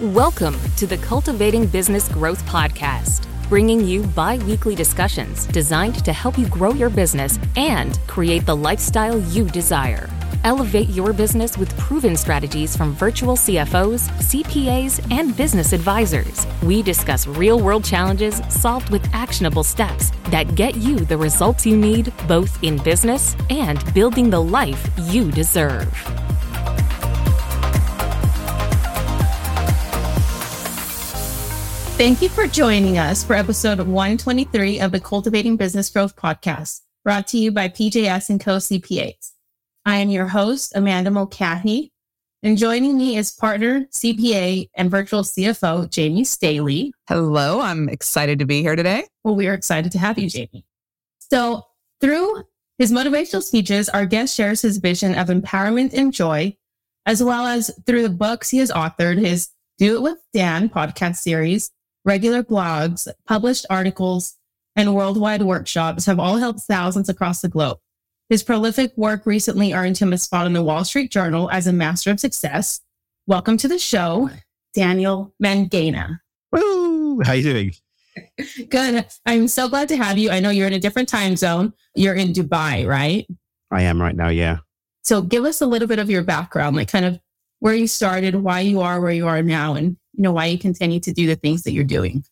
Welcome to the Cultivating Business Growth Podcast, bringing you bi weekly discussions designed to help you grow your business and create the lifestyle you desire. Elevate your business with proven strategies from virtual CFOs, CPAs, and business advisors. We discuss real world challenges solved with actionable steps that get you the results you need both in business and building the life you deserve. Thank you for joining us for episode 123 of the Cultivating Business Growth podcast, brought to you by PJS and Co CPAs. I am your host, Amanda Mulcahy, and joining me is partner, CPA, and virtual CFO, Jaime Staley. Hello, I'm excited to be here today. Well, we are excited to have you, Jaime. So, through his motivational speeches, our guest shares his vision of empowerment and joy, as well as through the books he has authored, his Do It With Dan podcast series, regular blogs, published articles, and worldwide workshops have all helped thousands across the globe. His prolific work recently earned him a spot in the Wall Street Journal as a master of success. Welcome to the show, Daniel Mangena. Woo! How are you doing? Good. I'm so glad to have you. I know you're in a different time zone. You're in Dubai, right? I am right now, yeah. So give us a little bit of your background, like kind of where you started, why you are where you are now, and you know, why you continue to do the things that you're doing.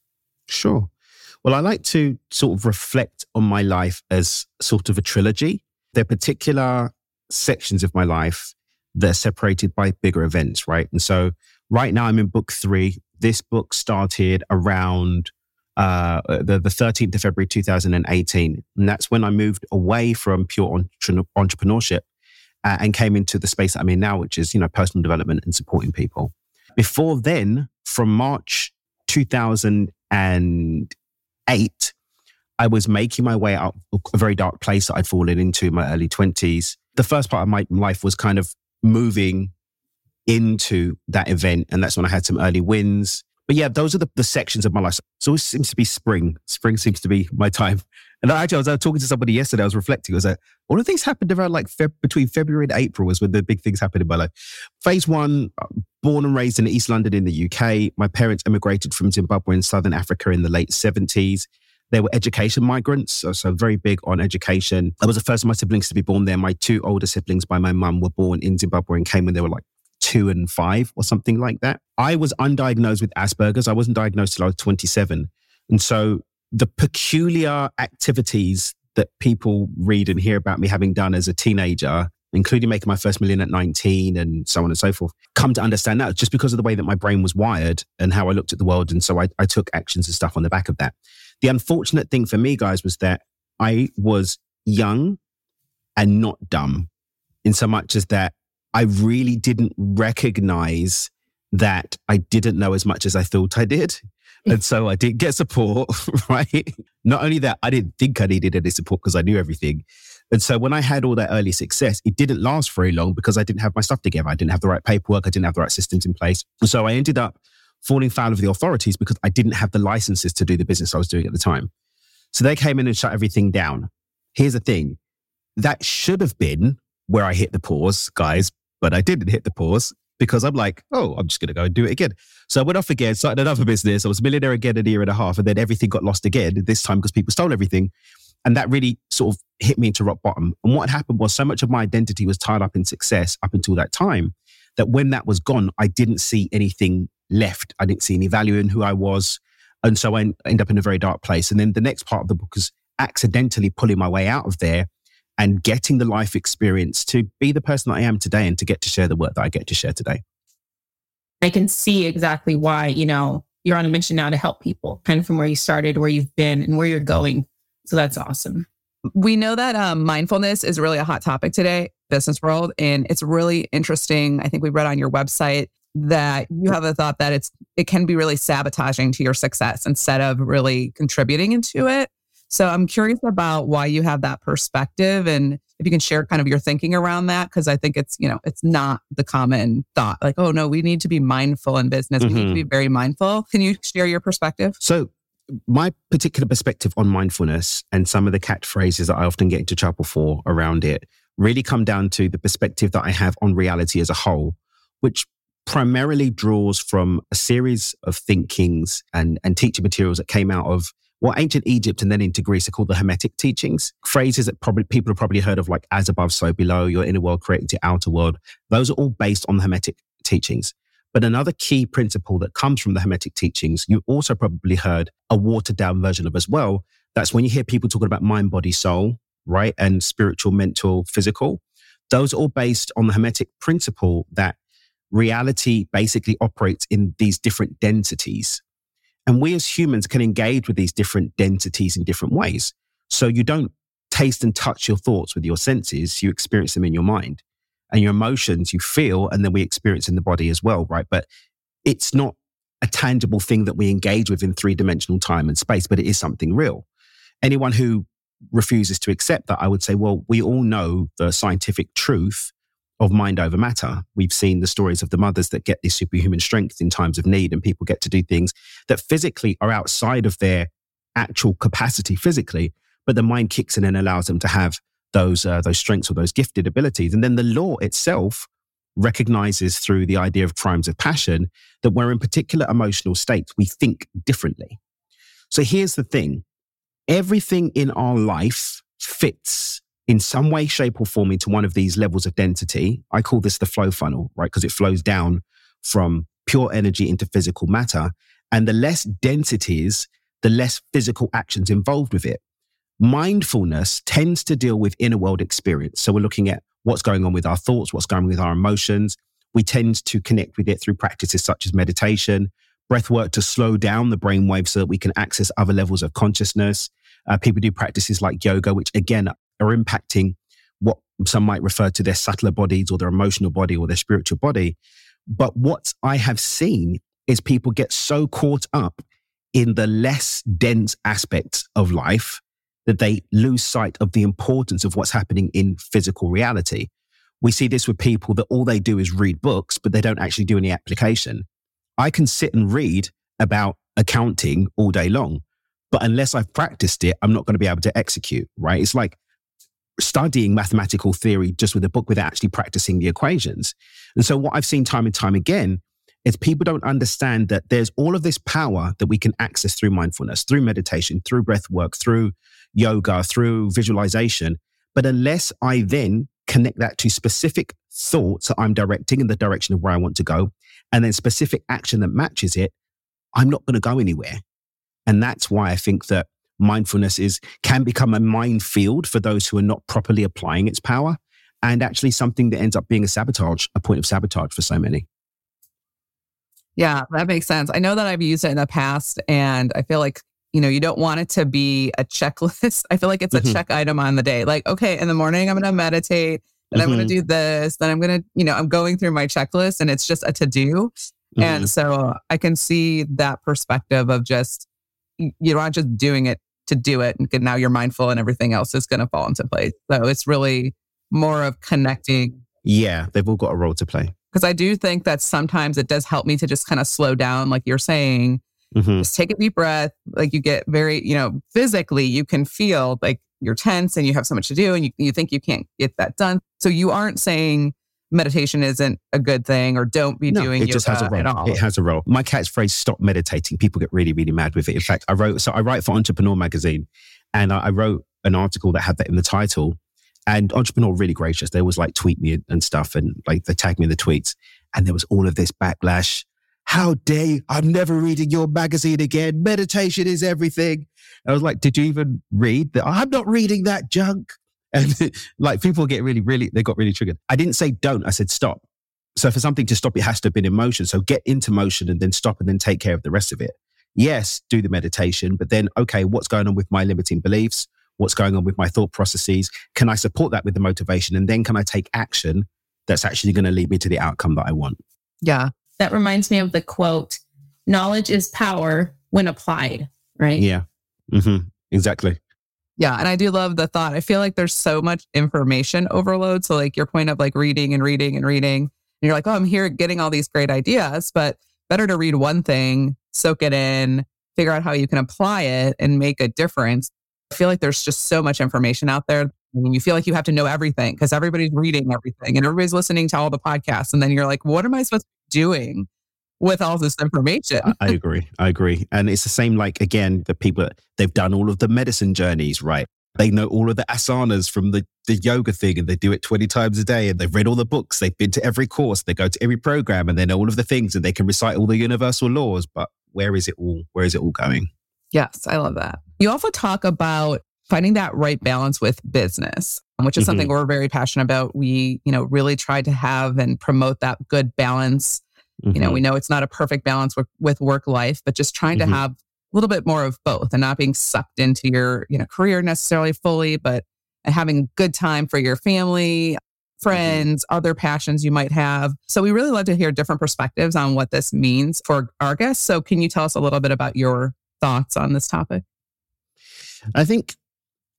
Sure. Well, I like to sort of reflect on my life as sort of a trilogy. There are particular sections of my life that are separated by bigger events, right? And so right now I'm in book three. This book started around uh, the, the 13th of February 2018. And that's when I moved away from pure entrepreneurship uh, and came into the space that I'm in now, which is, you know, personal development and supporting people. Before then, from March 2008, I was making my way out a very dark place that I'd fallen into in my early 20s. The first part of my life was kind of moving into that event. And that's when I had some early wins. But yeah, those are the, the sections of my life. So it seems to be spring. Spring seems to be my time. And actually, I was, was talking to somebody yesterday. I was reflecting. I was like, all of things happened around like Feb- between February and April was when the big things happened in my life. Phase one, born and raised in East London in the UK. My parents immigrated from Zimbabwe in Southern Africa in the late 70s. They were education migrants, so, so very big on education. I was the first of my siblings to be born there. My two older siblings by my mum were born in Zimbabwe and came when they were like two and five or something like that. I was undiagnosed with Asperger's. I wasn't diagnosed till I was 27. And so the peculiar activities that people read and hear about me having done as a teenager, including making my first million at 19 and so on and so forth, come to understand that just because of the way that my brain was wired and how I looked at the world. And so I, I took actions and stuff on the back of that. The unfortunate thing for me, guys, was that I was young and not dumb in so much as that I really didn't recognize that I didn't know as much as I thought I did. And so I didn't get support, right? Not only that, I didn't think I needed any support because I knew everything. And so when I had all that early success, it didn't last very long because I didn't have my stuff together. I didn't have the right paperwork. I didn't have the right systems in place. And so I ended up falling foul of the authorities because I didn't have the licenses to do the business I was doing at the time. So they came in and shut everything down. Here's the thing that should have been where I hit the pause, guys, but I didn't hit the pause because I'm like, oh, I'm just going to go and do it again. So I went off again, started another business. I was a millionaire again in a year and a half, and then everything got lost again, this time because people stole everything. And that really sort of hit me into rock bottom. And what happened was so much of my identity was tied up in success up until that time that when that was gone, I didn't see anything left. I didn't see any value in who I was. And so I end up in a very dark place. And then the next part of the book is accidentally pulling my way out of there and getting the life experience to be the person that I am today and to get to share the work that I get to share today. I can see exactly why, you know, you're on a mission now to help people, kind of from where you started, where you've been, and where you're going. So that's awesome. We know that um, mindfulness is really a hot topic today, business world, and it's really interesting. I think we read on your website that you have a thought that it's it can be really sabotaging to your success instead of really contributing into it. So I'm curious about why you have that perspective and if you can share kind of your thinking around that because I think it's, you know, it's not the common thought like, oh no, we need to be mindful in business. Mm-hmm. We need to be mm-hmm. very mindful. Can you share your perspective? So my particular perspective on mindfulness and some of the catchphrases that I often get into trouble for around it really come down to the perspective that I have on reality as a whole, which primarily draws from a series of thinkings and, and teaching materials that came out of well, ancient Egypt and then into Greece are called the Hermetic teachings. Phrases that probably people have probably heard of, like as above, so below, your inner world created your outer world. Those are all based on the Hermetic teachings. But another key principle that comes from the Hermetic teachings, you also probably heard a watered down version of as well. That's when you hear people talking about mind, body, soul, right? And spiritual, mental, physical. Those are all based on the Hermetic principle that reality basically operates in these different densities. And we as humans can engage with these different densities in different ways. So you don't taste and touch your thoughts with your senses, you experience them in your mind. And your emotions you feel, and then we experience in the body as well, right? But it's not a tangible thing that we engage with in three dimensional time and space, but it is something real. Anyone who refuses to accept that, I would say, well, we all know the scientific truth of mind over matter. We've seen the stories of the mothers that get this superhuman strength in times of need, and people get to do things that physically are outside of their actual capacity physically, but the mind kicks in and allows them to have those uh, those strengths or those gifted abilities. And then the law itself recognizes through the idea of crimes of passion that we're in particular emotional states, we think differently. So here's the thing: everything in our life fits in some way, shape, or form into one of these levels of density. I call this the flow funnel, right? Because it flows down from pure energy into physical matter. And the less densities, the less physical actions involved with it. Mindfulness tends to deal with inner world experience. So we're looking at what's going on with our thoughts, what's going on with our emotions. We tend to connect with it through practices such as meditation, breath work to slow down the brain waves so that we can access other levels of consciousness. Uh, people do practices like yoga, which again are impacting what some might refer to their subtler bodies or their emotional body or their spiritual body. But what I have seen is people get so caught up in the less dense aspects of life that they lose sight of the importance of what's happening in physical reality. We see this with people that all they do is read books, but they don't actually do any application. I can sit and read about accounting all day long, but unless I've practiced it, I'm not going to be able to execute, right? It's like studying mathematical theory just with a book without actually practicing the equations. And so what I've seen time and time again is people don't understand that there's all of this power that we can access through mindfulness, through meditation, through breath work, through yoga, through visualization. But unless I then connect that to specific thoughts that I'm directing in the direction of where I want to go, and then specific action that matches it, I'm not going to go anywhere. And that's why I think that mindfulness is can become a minefield for those who are not properly applying its power and actually something that ends up being a sabotage a point of sabotage for so many yeah that makes sense i know that i've used it in the past and i feel like you know you don't want it to be a checklist i feel like it's a mm-hmm. check item on the day like okay in the morning i'm going to meditate and mm-hmm. i'm going to do this then i'm going to you know i'm going through my checklist and it's just a to do mm-hmm. and so i can see that perspective of just you're not just doing it to do it and now you're mindful and everything else is going to fall into place. So it's really more of connecting. Yeah, they've all got a role to play. Because I do think that sometimes it does help me to just kind of slow down, like you're saying, mm-hmm. just take a deep breath. Like you get very, you know, physically, you can feel like you're tense and you have so much to do and you, you think you can't get that done. So you aren't saying, meditation isn't a good thing or don't be no, doing it just has a role. It has a role. My catchphrase, stop meditating. People get really, really mad with it. In fact, I wrote, so I write for Entrepreneur magazine and I, I wrote an article that had that in the title and Entrepreneur really gracious. They always like tweet me and stuff and like they tag me in the tweets. And there was all of this backlash. How dare you? I'm never reading your magazine again. Meditation is everything. I was like, did you even read that? I'm not reading that junk. And like people get really, really, they got really triggered. I didn't say don't, I said stop. So for something to stop, it has to have been in motion. So get into motion and then stop and then take care of the rest of it. Yes, do the meditation, but then, okay, what's going on with my limiting beliefs? What's going on with my thought processes? Can I support that with the motivation? And then can I take action that's actually going to lead me to the outcome that I want? Yeah. That reminds me of the quote knowledge is power when applied, right? Yeah. Mm-hmm. Exactly. Yeah. And I do love the thought. I feel like there's so much information overload. So, like your point of like reading and reading and reading, and you're like, oh, I'm here getting all these great ideas, but better to read one thing, soak it in, figure out how you can apply it and make a difference. I feel like there's just so much information out there. And you feel like you have to know everything because everybody's reading everything and everybody's listening to all the podcasts. And then you're like, what am I supposed to be doing with all this information? I, I agree. I agree. And it's the same like again, the people they've done all of the medicine journeys, right? They know all of the asanas from the, the yoga thing and they do it 20 times a day and they've read all the books. They've been to every course. They go to every program and they know all of the things and they can recite all the universal laws. But where is it all? Where is it all going? Yes, I love that. You also talk about finding that right balance with business, which is mm-hmm. something we're very passionate about. We, you know, really try to have and promote that good balance. Mm-hmm. You know, we mm-hmm. know it's not a perfect balance with, with work life, but just trying mm-hmm. to have a little bit more of both and not being sucked into your, you know, career necessarily fully, but having good time for your family, mm-hmm. friends, other passions you might have. So we really love to hear different perspectives on what this means for our guests. So can you tell us a little bit about your thoughts on this topic? I think,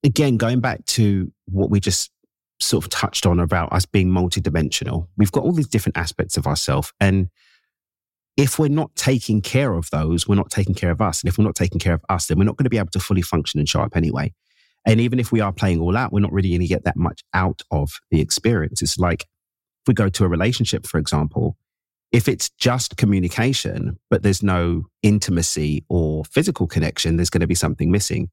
again, going back to what we just sort of touched on about us being multidimensional, we've got all these different aspects of ourselves. And if we're not taking care of those, we're not taking care of us. And if we're not taking care of us, then we're not going to be able to fully function and show up anyway. And even if we are playing all out, we're not really going to get that much out of the experience. It's like if we go to a relationship, for example, if it's just communication, but there's no intimacy or physical connection, there's going to be something missing.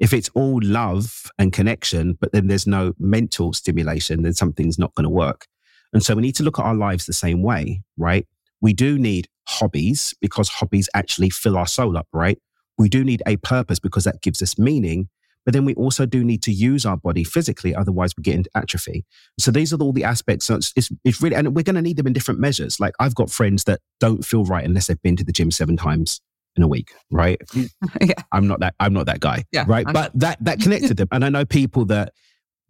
If it's all love and connection, but then there's no mental stimulation, then something's not going to work. And so we need to look at our lives the same way, right? We do need hobbies because hobbies actually fill our soul up, right? We do need a purpose because that gives us meaning. But then we also do need to use our body physically, otherwise we get into atrophy. So these are all the aspects. So it's, it's, it's really, and we're going to need them in different measures. Like I've got friends that don't feel right unless they've been to the gym seven times in a week, right? yeah. I'm not that, I'm not that guy, yeah, right? I'm but that, that connected them. And I know people that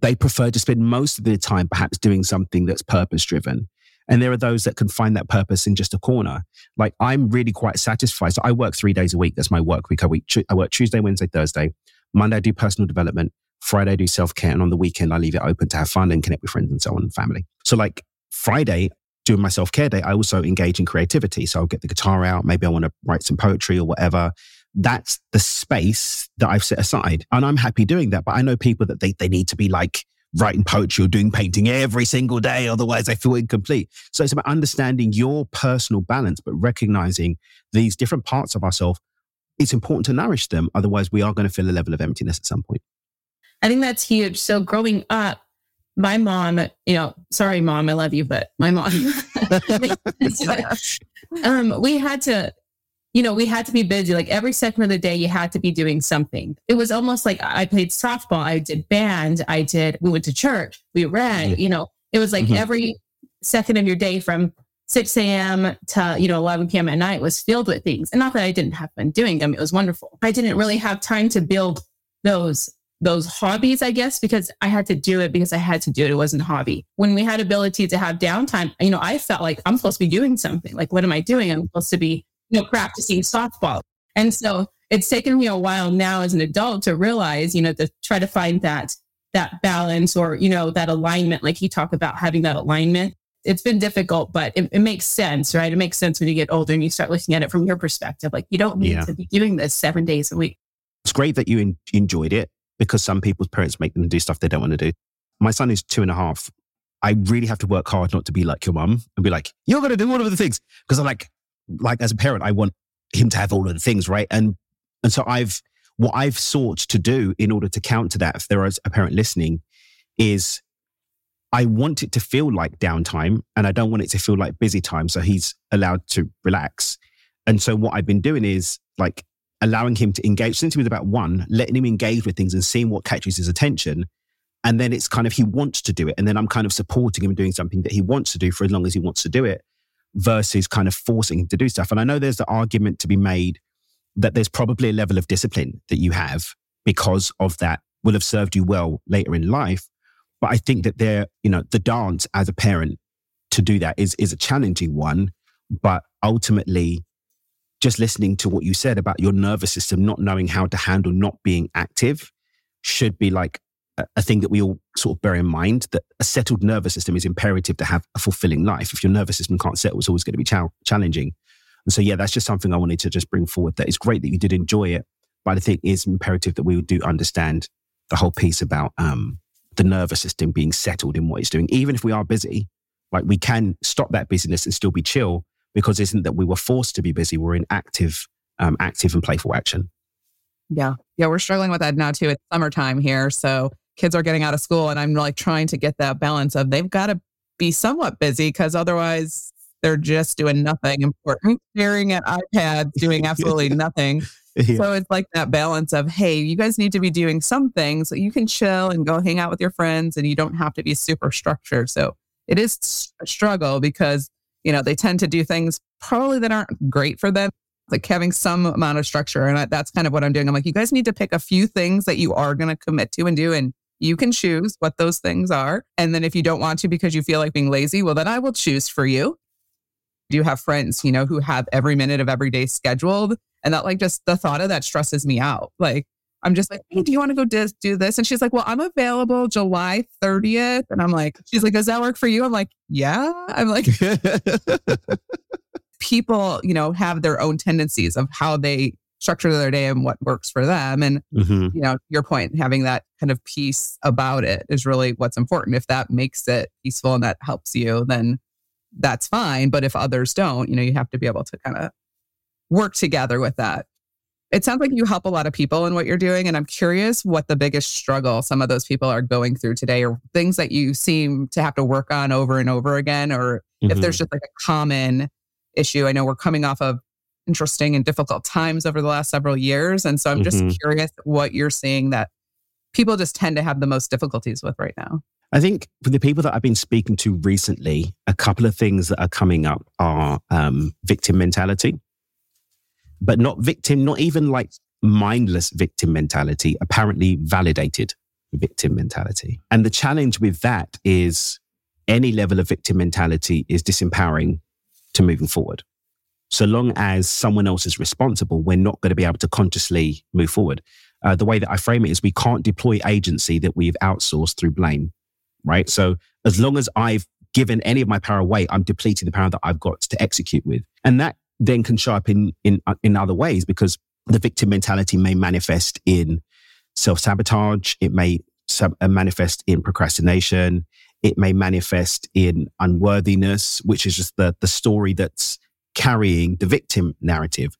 they prefer to spend most of their time perhaps doing something that's purpose driven. And there are those that can find that purpose in just a corner. Like I'm really quite satisfied. So I work three days a week. That's my work week. I, week. I work Tuesday, Wednesday, Thursday. Monday, I do personal development. Friday, I do self care. And on the weekend, I leave it open to have fun and connect with friends and so on and family. So, like Friday, during my self care day, I also engage in creativity. So, I'll get the guitar out. Maybe I want to write some poetry or whatever. That's the space that I've set aside. And I'm happy doing that. But I know people that they, they need to be like, writing poetry or doing painting every single day. Otherwise, I feel incomplete. So it's about understanding your personal balance, but recognizing these different parts of ourselves it's important to nourish them. Otherwise, we are going to feel a level of emptiness at some point. I think that's huge. So growing up, my mom, you know, sorry, mom, I love you, but my mom, um, we had to, you know, we had to be busy. Like every second of the day, you had to be doing something. It was almost like I played softball, I did band, I did, we went to church, we read, you know, it was like mm-hmm. every second of your day from 6 a.m. to, you know, 11 p.m. at night was filled with things. And not that I didn't have fun doing them. It was wonderful. I didn't really have time to build those, those hobbies, I guess, because I had to do it because I had to do it. It wasn't a hobby. When we had ability to have downtime, you know, I felt like I'm supposed to be doing something. Like, what am I doing? I'm supposed to be, you know, practicing softball. And so it's taken me a while now as an adult to realize, you know, to try to find that that balance or you know that alignment like you talk about having that alignment it's been difficult, but it, it, makes sense, right? It makes sense when you get older and you start looking at it from your perspective. Like you don't need yeah. to be doing this seven days a week. It's great that you en- enjoyed it because some people's parents make them do stuff they don't want to do. My son is two and a half. I really have to work hard not to be like your mum and be like, you're going to do all of the things. Because I'm like, like as a parent, I want him to have all of the things, right? And, and so I've, what I've sought to do in order to counter that, if there is a parent listening, is I want it to feel like downtime and I don't want it to feel like busy time. So he's allowed to relax. And so what I've been doing is like allowing him to engage since he was about one, letting him engage with things and seeing what catches his attention. And then it's kind of he wants to do it. And then I'm kind of supporting him doing something that he wants to do for as long as he wants to do it versus kind of forcing him to do stuff. And I know there's the argument to be made that there's probably a level of discipline that you have because of that will have served you well later in life. But I think that there, you know, the dance as a parent to do that is is a challenging one. But ultimately, just listening to what you said about your nervous system not knowing how to handle not being active should be like a, a thing that we all sort of bear in mind that a settled nervous system is imperative to have a fulfilling life. If your nervous system can't settle, it's always going to be ch- challenging. And so, yeah, that's just something I wanted to just bring forward. That it's great that you did enjoy it, but I think it's imperative that we do understand the whole piece about um, the nervous system being settled in what it's doing. Even if we are busy, like we can stop that busyness and still be chill, because it isn't that we were forced to be busy. We're in active, um, active and playful action. Yeah. Yeah. We're struggling with that now too. It's summertime here. So kids are getting out of school and I'm like trying to get that balance of they've got to be somewhat busy because otherwise they're just doing nothing important, staring at iPads, doing absolutely nothing. Yeah. So it's like that balance of, hey, you guys need to be doing something so you can chill and go hang out with your friends and you don't have to be super structured. So it is a struggle because, you know, they tend to do things probably that aren't great for them. Like having some amount of structure. And I, that's kind of what I'm doing. I'm like, you guys need to pick a few things that you are going to commit to and do. And you can choose what those things are. And then if you don't want to because you feel like being lazy, well, then I will choose for you. Do you have friends, you know, who have every minute of every day scheduled? And that, like, just the thought of that stresses me out. Like, I'm just like, hey, do you want to go dis- do this? And she's like, well, I'm available July 30th. And I'm like, she's like, does that work for you? I'm like, yeah. I'm like, people, you know, have their own tendencies of how they structure their day and what works for them. And, mm-hmm. you know, your point, having that kind of peace about it is really what's important. If that makes it peaceful and that helps you, then that's fine. But if others don't, you know, you have to be able to kind of work together with that. It sounds like you help a lot of people in what you're doing. And I'm curious what the biggest struggle some of those people are going through today or things that you seem to have to work on over and over again, or mm-hmm. if there's mm-hmm. just like a common issue. I know we're coming off of interesting and difficult times over the last several years. And so I'm just mm-hmm. curious what you're seeing that people just tend to have the most difficulties with right now. I think for the people that I've been speaking to recently, a couple of things that are coming up are um, victim mentality but not victim, not even like mindless victim mentality, apparently validated victim mentality. And the challenge with that is any level of victim mentality is disempowering to moving forward. So long as someone else is responsible, we're not going to be able to consciously move forward. Uh, the way that I frame it is we can't deploy agency that we've outsourced through blame, right? So as long as I've given any of my power away, I'm depleting the power that I've got to execute with. And that then can show up in in uh, in other ways because the victim mentality may manifest in self sabotage. It may sub- uh, manifest in procrastination. It may manifest in unworthiness, which is just the the story that's carrying the victim narrative.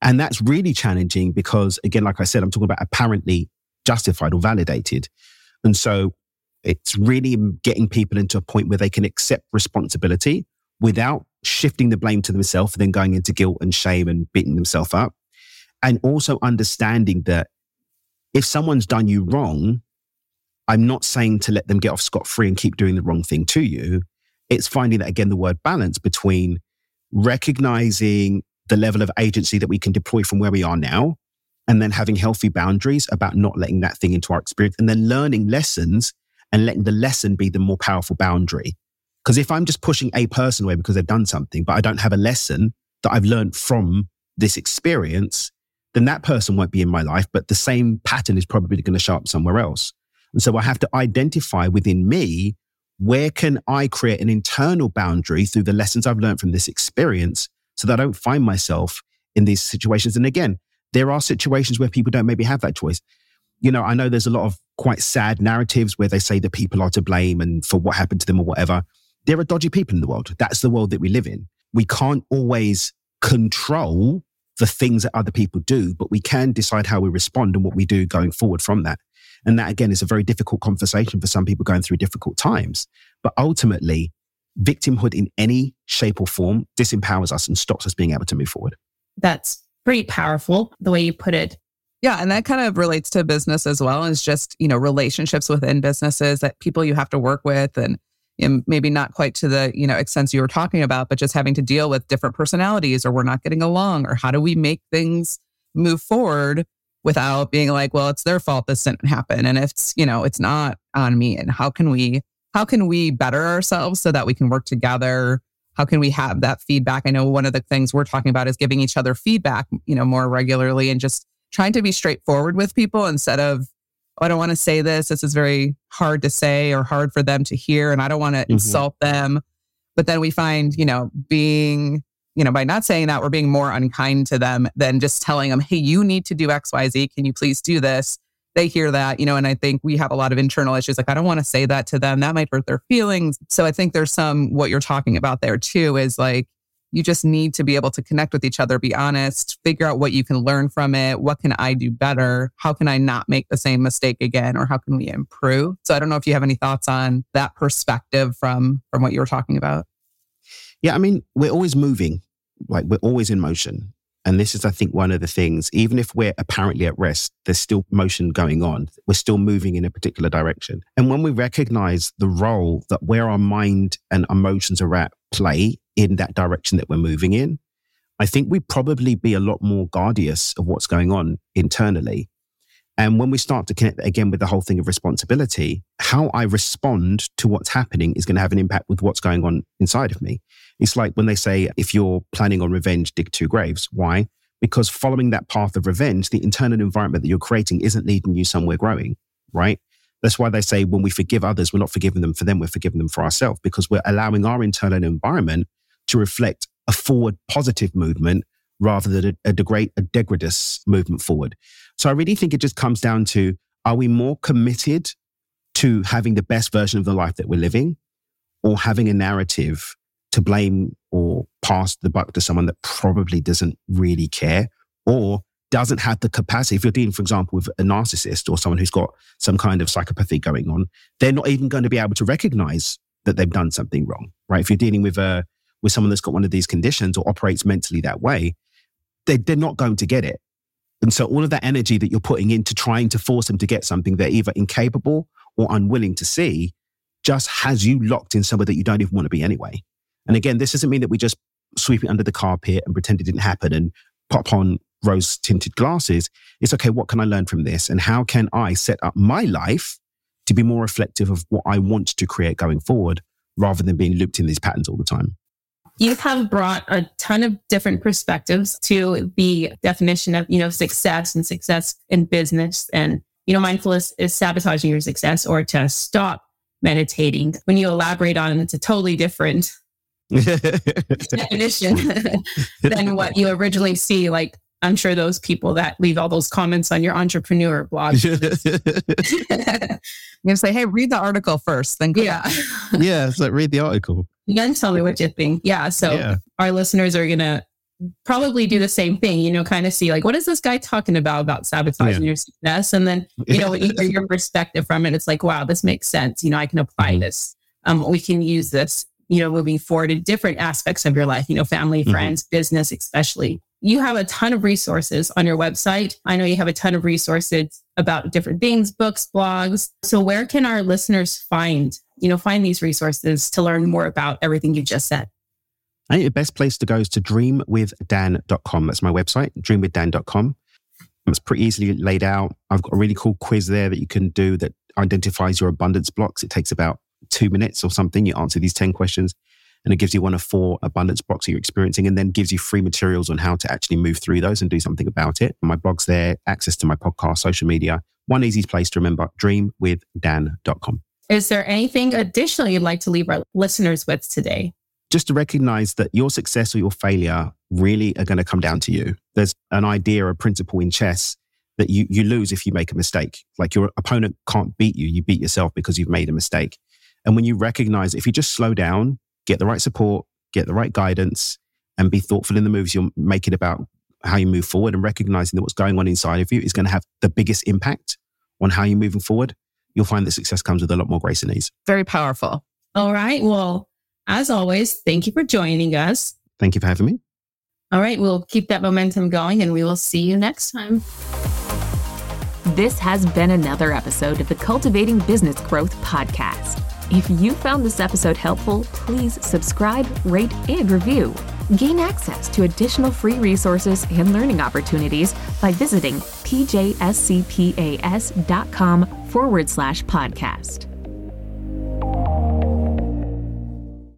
And that's really challenging because, again, like I said, I'm talking about apparently justified or validated. And so it's really getting people into a point where they can accept responsibility without shifting the blame to themselves and then going into guilt and shame and beating themselves up. And also understanding that if someone's done you wrong, I'm not saying to let them get off scot free and keep doing the wrong thing to you. It's finding that, again, the word balance between recognizing the level of agency that we can deploy from where we are now and then having healthy boundaries about not letting that thing into our experience and then learning lessons and letting the lesson be the more powerful boundary. Because if I'm just pushing a person away because they've done something, but I don't have a lesson that I've learned from this experience, then that person won't be in my life, but the same pattern is probably going to show up somewhere else. And so I have to identify within me where can I create an internal boundary through the lessons I've learned from this experience so that I don't find myself in these situations. And again, there are situations where people don't maybe have that choice. You know, I know there's a lot of quite sad narratives where they say that people are to blame and for what happened to them or whatever there are dodgy people in the world. That's the world that we live in. We can't always control the things that other people do, but we can decide how we respond and what we do going forward from that. And that again is a very difficult conversation for some people going through difficult times. But ultimately, victimhood in any shape or form disempowers us and stops us being able to move forward. That's pretty powerful the way you put it. Yeah, and that kind of relates to business as well as just, you know, relationships within businesses that people you have to work with and and maybe not quite to the you know extent you were talking about but just having to deal with different personalities or we're not getting along or how do we make things move forward without being like well it's their fault this didn't happen and it's you know it's not on me and how can we how can we better ourselves so that we can work together? How can we have that feedback? I know one of the things we're talking about is giving each other feedback you know more regularly and just trying to be straightforward with people instead of oh, I don't want to say this. This is very hard to say or hard for them to hear. And I don't want to mm-hmm. insult them. But then we find, you know, being, you know, by not saying that, we're being more unkind to them than just telling them, hey, you need to do XYZ. Can you please do this? They hear that, you know, and I think we have a lot of internal issues. Like, I don't want to say that to them. That might hurt their feelings. So I think there's some, what you're talking about there too is like, You just need to be able to connect with each other, be honest, figure out what you can learn from it. What can I do better? How can I not make the same mistake again? Or how can we improve? So I don't know if you have any thoughts on that perspective from, from what you were talking about. Yeah. I mean, we're always moving, like we're always in motion. And this is, I think, one of the things, even if we're apparently at rest, there's still motion going on. We're still moving in a particular direction. And when we recognize the role that where our mind and emotions are at play in that direction that we're moving in, I think we'd probably be a lot more guardious of what's going on internally. And when we start to connect again with the whole thing of responsibility, how I respond to what's happening is going to have an impact with what's going on inside of me. It's like when they say, if you're planning on revenge, dig two graves. Why? Because following that path of revenge, the internal environment that you're creating isn't leading you somewhere growing, right? That's why they say when we forgive others, we're not forgiving them for them, we're forgiving them for ourselves because we're allowing our internal environment to reflect a forward positive movement rather than a, a, degrade, a degradous movement forward. So I really think it just comes down to are we more committed to having the best version of the life that we're living or having a narrative to blame or pass the buck to someone that probably doesn't really care or doesn't have the capacity. If you're dealing, for example, with a narcissist or someone who's got some kind of psychopathy going on, they're not even going to be able to recognize that they've done something wrong, right? If you're dealing with a with someone that's got one of these conditions or operates mentally that way, they, they're not going to get it. And so all of that energy that you're putting into trying to force them to get something they're either incapable or unwilling to see just has you locked in somewhere that you don't even want to be anyway. And again, this doesn't mean that we just sweep it under the carpet and pretend it didn't happen and pop on rose tinted glasses. It's okay, what can I learn from this? And how can I set up my life to be more reflective of what I want to create going forward rather than being looped in these patterns all the time? You have brought a ton of different perspectives to the definition of, you know, success and success in business. And, you know, mindfulness is sabotaging your success or to stop meditating. When you elaborate on it, it's a totally different definition than what you originally see. Like, I'm sure those people that leave all those comments on your entrepreneur blog. You're gonna say, hey, read the article first, then yeah. yeah, it's like read the article. Then tell me what you think. Yeah. So Yeah. our listeners are gonna probably do the same thing, you know, kind of see like what is this guy talking about about sabotaging your success? And then, you know, when you hear your perspective from it, it's like, wow, this makes sense. You know, I can apply Mhm. this. Um, we can use this, you know, moving forward in different aspects of your life, you know, family, Mhm. friends, business, especially. You have a ton of resources on your website. I know you have a ton of resources about different things, books, blogs. So where can our listeners find, you know, find these resources to learn more about everything you just said? I think the best place to go is to dreamwithdan.com. That's my website, dreamwithdan.com. It's pretty easily laid out. I've got a really cool quiz there that you can do that identifies your abundance blocks. It takes about two minutes or something. You answer these 10 questions and it gives you one of four abundance blocks that you're experiencing and then gives you free materials on how to actually move through those and do something about it. My blog's there, access to my podcast, social media. One easy place to remember, dreamwithdan.com. Is there anything additional you'd like to leave our listeners with today? just to recognize that your success or your failure really are going to come down to you. There's an idea, a principle in chess that you, you lose if you make a mistake. Like your opponent can't beat you, you beat yourself because you've made a mistake. And when you recognize, if you just slow down, get the right support, get the right guidance, and be thoughtful in the moves you're making about how you move forward and recognizing that what's going on inside of you is going to have the biggest impact on how you're moving forward, you'll find that success comes with a lot more grace and ease. Very powerful. All right. Well, as always, thank you for joining us. Thank you for having me. All right. We'll keep that momentum going and we will see you next time. This has been another episode of the Cultivating Business Growth podcast. If you found this episode helpful, please subscribe, rate, and review. Gain access to additional free resources and learning opportunities by visiting pjscpas.com forward slash podcast.